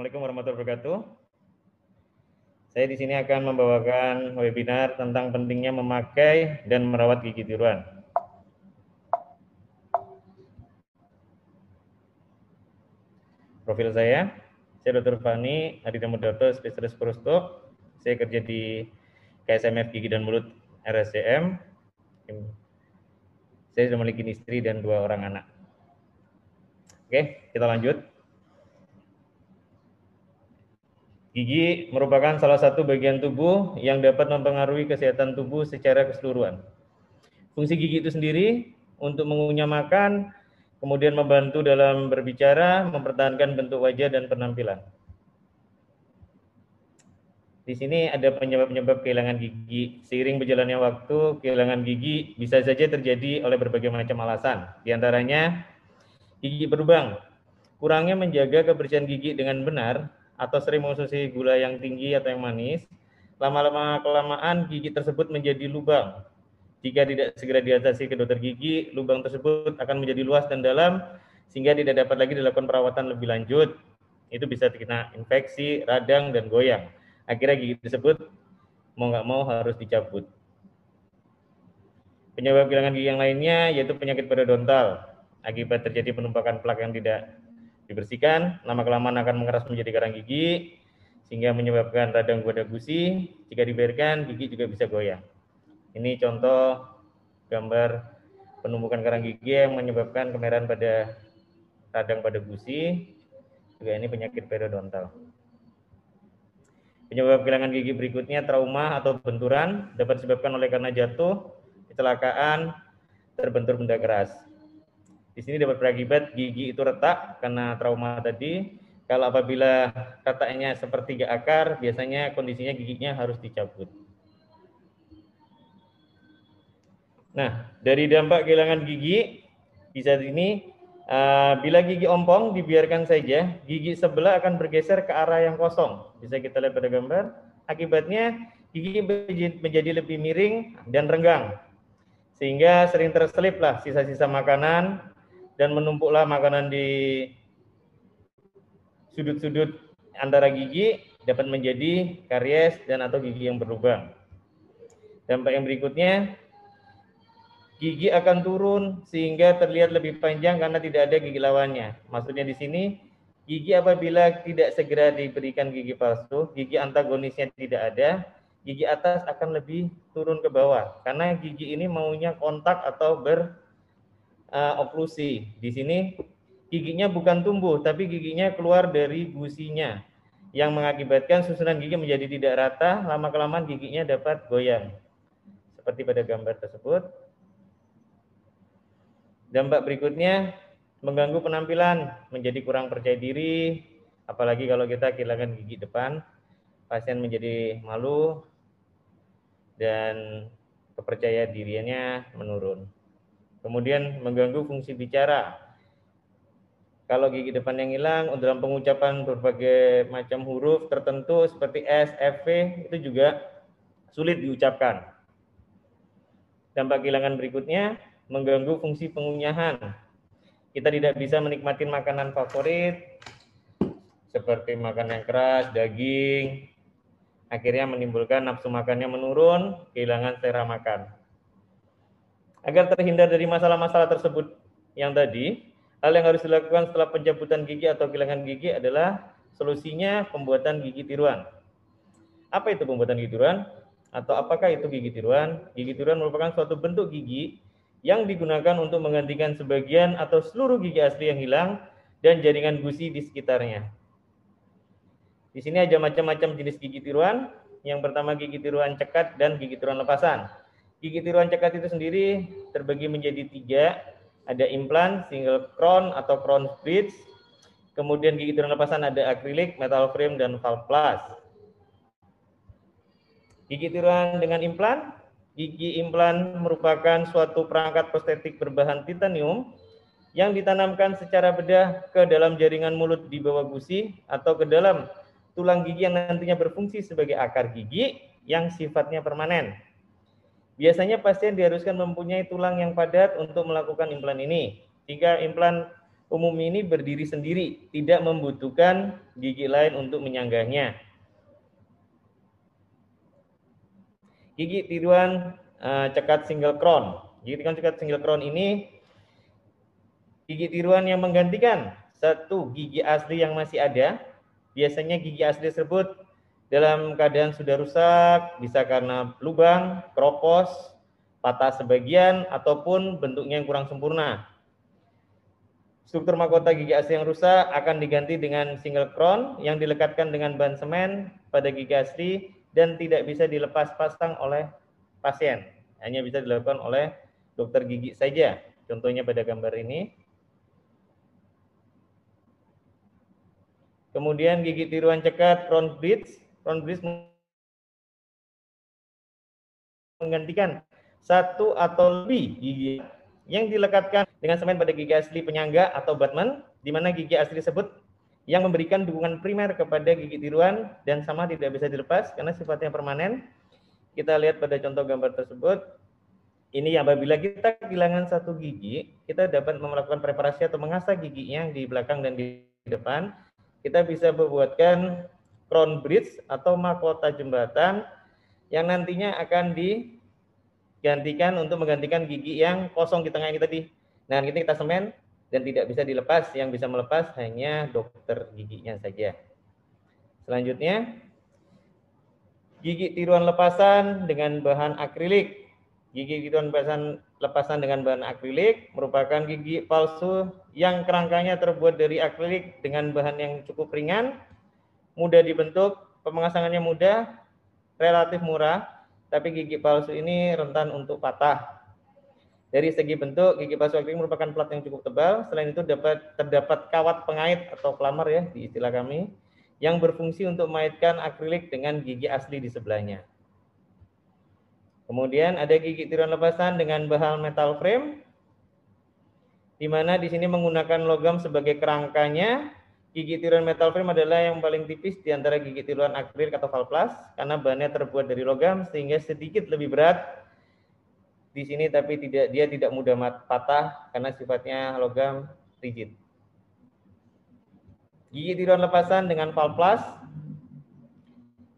Assalamualaikum warahmatullahi wabarakatuh. Saya di sini akan membawakan webinar tentang pentingnya memakai dan merawat gigi tiruan. Profil saya, saya Dr. Fani Aditya Mudarto, spesialis prosto. Saya kerja di KSMF Gigi dan Mulut RSCM. Saya sudah memiliki istri dan dua orang anak. Oke, kita lanjut. Gigi merupakan salah satu bagian tubuh yang dapat mempengaruhi kesehatan tubuh secara keseluruhan. Fungsi gigi itu sendiri untuk mengunyah makan, kemudian membantu dalam berbicara, mempertahankan bentuk wajah dan penampilan. Di sini ada penyebab-penyebab kehilangan gigi. Seiring berjalannya waktu, kehilangan gigi bisa saja terjadi oleh berbagai macam alasan. Di antaranya, gigi berlubang. Kurangnya menjaga kebersihan gigi dengan benar atau sering mengonsumsi gula yang tinggi atau yang manis, lama-lama kelamaan gigi tersebut menjadi lubang. Jika tidak segera diatasi ke dokter gigi, lubang tersebut akan menjadi luas dan dalam sehingga tidak dapat lagi dilakukan perawatan lebih lanjut. Itu bisa terkena infeksi, radang, dan goyang. Akhirnya gigi tersebut mau nggak mau harus dicabut. Penyebab kehilangan gigi yang lainnya yaitu penyakit periodontal akibat terjadi penumpukan plak yang tidak dibersihkan, lama-kelamaan akan mengeras menjadi karang gigi, sehingga menyebabkan radang pada gusi. Jika dibiarkan, gigi juga bisa goyang. Ini contoh gambar penumpukan karang gigi yang menyebabkan kemerahan pada radang pada gusi. Juga ini penyakit periodontal. Penyebab kehilangan gigi berikutnya trauma atau benturan dapat disebabkan oleh karena jatuh, kecelakaan, terbentur benda keras. Di sini dapat berakibat gigi itu retak karena trauma tadi. Kalau apabila retaknya sepertiga akar, biasanya kondisinya giginya harus dicabut. Nah, dari dampak kehilangan gigi, bisa ini, uh, bila gigi ompong dibiarkan saja, gigi sebelah akan bergeser ke arah yang kosong. Bisa kita lihat pada gambar. Akibatnya, gigi menjadi lebih miring dan renggang. Sehingga sering terseliplah sisa-sisa makanan dan menumpuklah makanan di sudut-sudut antara gigi dapat menjadi karies dan atau gigi yang berlubang. Dampak yang berikutnya, gigi akan turun sehingga terlihat lebih panjang karena tidak ada gigi lawannya. Maksudnya di sini, gigi apabila tidak segera diberikan gigi palsu, gigi antagonisnya tidak ada, gigi atas akan lebih turun ke bawah karena gigi ini maunya kontak atau ber uh, oklusi. Di sini giginya bukan tumbuh, tapi giginya keluar dari gusinya yang mengakibatkan susunan gigi menjadi tidak rata, lama-kelamaan giginya dapat goyang. Seperti pada gambar tersebut. Dampak berikutnya mengganggu penampilan, menjadi kurang percaya diri, apalagi kalau kita kehilangan gigi depan, pasien menjadi malu dan kepercayaan dirinya menurun. Kemudian mengganggu fungsi bicara. Kalau gigi depan yang hilang, dalam pengucapan berbagai macam huruf tertentu seperti S, F, V itu juga sulit diucapkan. Dampak kehilangan berikutnya, mengganggu fungsi pengunyahan. Kita tidak bisa menikmati makanan favorit, seperti makan yang keras, daging, akhirnya menimbulkan nafsu makannya menurun, kehilangan selera makan. Agar terhindar dari masalah-masalah tersebut yang tadi, hal yang harus dilakukan setelah pencabutan gigi atau kehilangan gigi adalah solusinya pembuatan gigi tiruan. Apa itu pembuatan gigi tiruan? Atau apakah itu gigi tiruan? Gigi tiruan merupakan suatu bentuk gigi yang digunakan untuk menggantikan sebagian atau seluruh gigi asli yang hilang dan jaringan gusi di sekitarnya. Di sini ada macam-macam jenis gigi tiruan. Yang pertama gigi tiruan cekat dan gigi tiruan lepasan. Gigi tiruan cekat itu sendiri terbagi menjadi tiga. Ada implan, single crown atau crown bridge. Kemudian gigi tiruan lepasan ada akrilik, metal frame, dan valve plus. Gigi tiruan dengan implan. Gigi implan merupakan suatu perangkat prostetik berbahan titanium yang ditanamkan secara bedah ke dalam jaringan mulut di bawah gusi atau ke dalam tulang gigi yang nantinya berfungsi sebagai akar gigi yang sifatnya permanen. Biasanya pasien diharuskan mempunyai tulang yang padat untuk melakukan implan ini. Jika implan umum ini berdiri sendiri, tidak membutuhkan gigi lain untuk menyanggahnya. Gigi tiruan uh, cekat single crown. Gigi tiruan cekat single crown ini gigi tiruan yang menggantikan satu gigi asli yang masih ada. Biasanya gigi asli tersebut dalam keadaan sudah rusak, bisa karena lubang, kropos, patah sebagian, ataupun bentuknya yang kurang sempurna. Struktur mahkota gigi asli yang rusak akan diganti dengan single crown yang dilekatkan dengan ban semen pada gigi asli dan tidak bisa dilepas pasang oleh pasien. Hanya bisa dilakukan oleh dokter gigi saja. Contohnya pada gambar ini. Kemudian gigi tiruan cekat front bridge. Bridge menggantikan satu atau lebih gigi yang dilekatkan dengan semen pada gigi asli penyangga atau batman, di mana gigi asli tersebut yang memberikan dukungan primer kepada gigi tiruan dan sama tidak bisa dilepas karena sifatnya permanen. Kita lihat pada contoh gambar tersebut. Ini apabila kita kehilangan satu gigi, kita dapat melakukan preparasi atau mengasah gigi yang di belakang dan di depan. Kita bisa membuatkan crown bridge atau mahkota jembatan yang nantinya akan digantikan untuk menggantikan gigi yang kosong di tengah ini tadi. Nah, kita kita semen dan tidak bisa dilepas. Yang bisa melepas hanya dokter giginya saja. Selanjutnya, gigi tiruan lepasan dengan bahan akrilik. Gigi tiruan lepasan lepasan dengan bahan akrilik merupakan gigi palsu yang kerangkanya terbuat dari akrilik dengan bahan yang cukup ringan, mudah dibentuk, pemasangannya mudah, relatif murah, tapi gigi palsu ini rentan untuk patah dari segi bentuk, gigi palsu akrilik merupakan plat yang cukup tebal. Selain itu dapat terdapat kawat pengait atau klamar ya di istilah kami yang berfungsi untuk mengaitkan akrilik dengan gigi asli di sebelahnya. Kemudian ada gigi tiruan lepasan dengan bahan metal frame di mana di sini menggunakan logam sebagai kerangkanya. Gigi tiruan metal frame adalah yang paling tipis di antara gigi tiruan akrilik atau valplas karena bahannya terbuat dari logam sehingga sedikit lebih berat di sini tapi tidak dia tidak mudah patah karena sifatnya logam rigid. Gigi tiruan lepasan dengan valplas.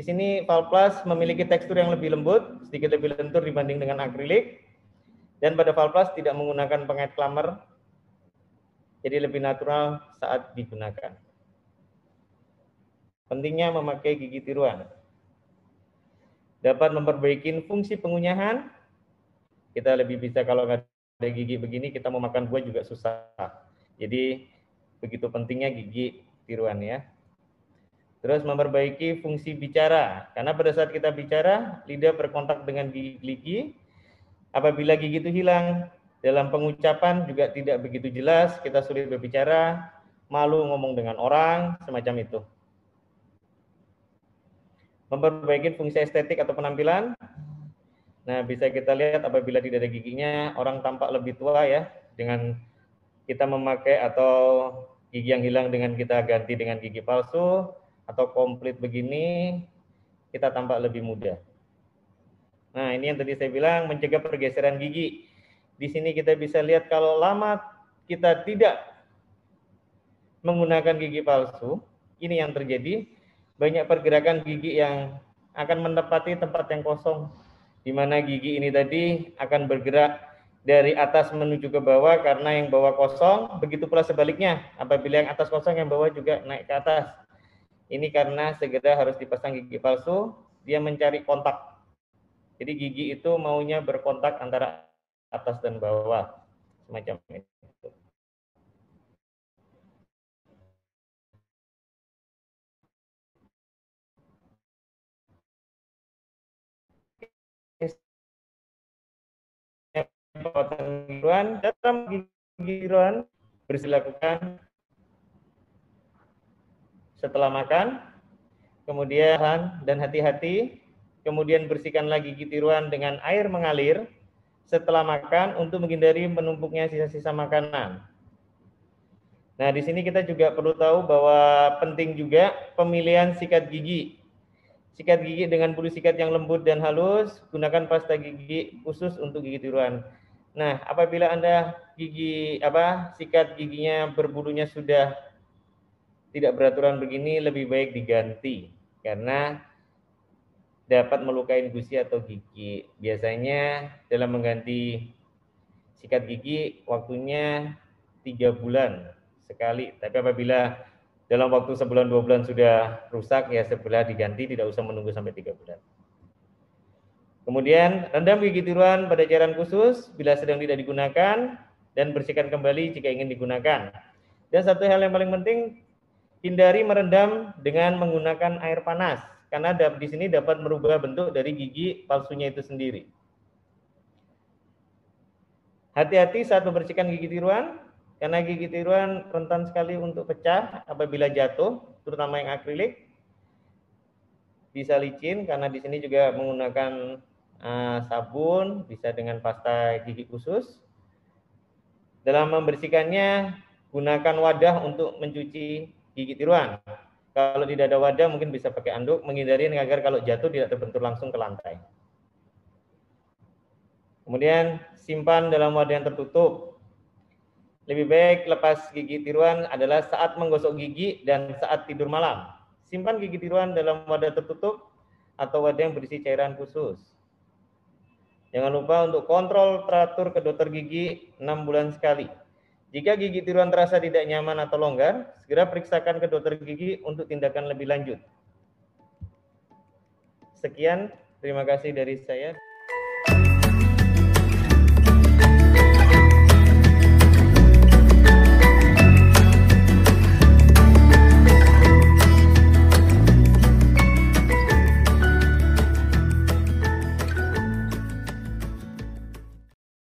Di sini valplas memiliki tekstur yang lebih lembut, sedikit lebih lentur dibanding dengan akrilik. Dan pada valplas tidak menggunakan pengait klammer, jadi lebih natural saat digunakan. Pentingnya memakai gigi tiruan. Dapat memperbaiki fungsi pengunyahan, kita lebih bisa kalau nggak ada gigi begini kita mau makan buah juga susah. Jadi begitu pentingnya gigi tiruan ya. Terus memperbaiki fungsi bicara karena pada saat kita bicara lidah berkontak dengan gigi. Apabila gigi itu hilang dalam pengucapan juga tidak begitu jelas, kita sulit berbicara, malu ngomong dengan orang, semacam itu. Memperbaiki fungsi estetik atau penampilan, Nah, bisa kita lihat apabila tidak ada giginya, orang tampak lebih tua ya, dengan kita memakai atau gigi yang hilang dengan kita ganti dengan gigi palsu, atau komplit begini, kita tampak lebih muda. Nah, ini yang tadi saya bilang, mencegah pergeseran gigi. Di sini kita bisa lihat kalau lama kita tidak menggunakan gigi palsu, ini yang terjadi, banyak pergerakan gigi yang akan menempati tempat yang kosong di mana gigi ini tadi akan bergerak dari atas menuju ke bawah karena yang bawah kosong, begitu pula sebaliknya. Apabila yang atas kosong, yang bawah juga naik ke atas. Ini karena segera harus dipasang gigi palsu, dia mencari kontak. Jadi gigi itu maunya berkontak antara atas dan bawah, semacam itu. dalam lakukan setelah makan, kemudian dan hati-hati, kemudian bersihkan lagi gigi tiruan dengan air mengalir setelah makan untuk menghindari menumpuknya sisa-sisa makanan. Nah, di sini kita juga perlu tahu bahwa penting juga pemilihan sikat gigi. Sikat gigi dengan bulu sikat yang lembut dan halus, gunakan pasta gigi khusus untuk gigi tiruan. Nah, apabila Anda gigi apa sikat giginya berbulunya sudah tidak beraturan begini lebih baik diganti karena dapat melukai gusi atau gigi. Biasanya dalam mengganti sikat gigi waktunya tiga bulan sekali. Tapi apabila dalam waktu sebulan dua bulan sudah rusak ya sebelah diganti tidak usah menunggu sampai tiga bulan. Kemudian rendam gigi tiruan pada cairan khusus bila sedang tidak digunakan dan bersihkan kembali jika ingin digunakan. Dan satu hal yang paling penting hindari merendam dengan menggunakan air panas karena di sini dapat merubah bentuk dari gigi palsunya itu sendiri. Hati-hati saat membersihkan gigi tiruan, karena gigi tiruan rentan sekali untuk pecah apabila jatuh, terutama yang akrilik. Bisa licin karena di sini juga menggunakan uh, sabun, bisa dengan pasta gigi khusus. Dalam membersihkannya, gunakan wadah untuk mencuci gigi tiruan. Kalau tidak ada wadah mungkin bisa pakai anduk menghindari agar kalau jatuh tidak terbentur langsung ke lantai. Kemudian simpan dalam wadah yang tertutup. Lebih baik lepas gigi tiruan adalah saat menggosok gigi dan saat tidur malam. Simpan gigi tiruan dalam wadah tertutup atau wadah yang berisi cairan khusus. Jangan lupa untuk kontrol teratur ke dokter gigi 6 bulan sekali. Jika gigi tiruan terasa tidak nyaman atau longgar, segera periksakan ke dokter gigi untuk tindakan lebih lanjut. Sekian, terima kasih dari saya.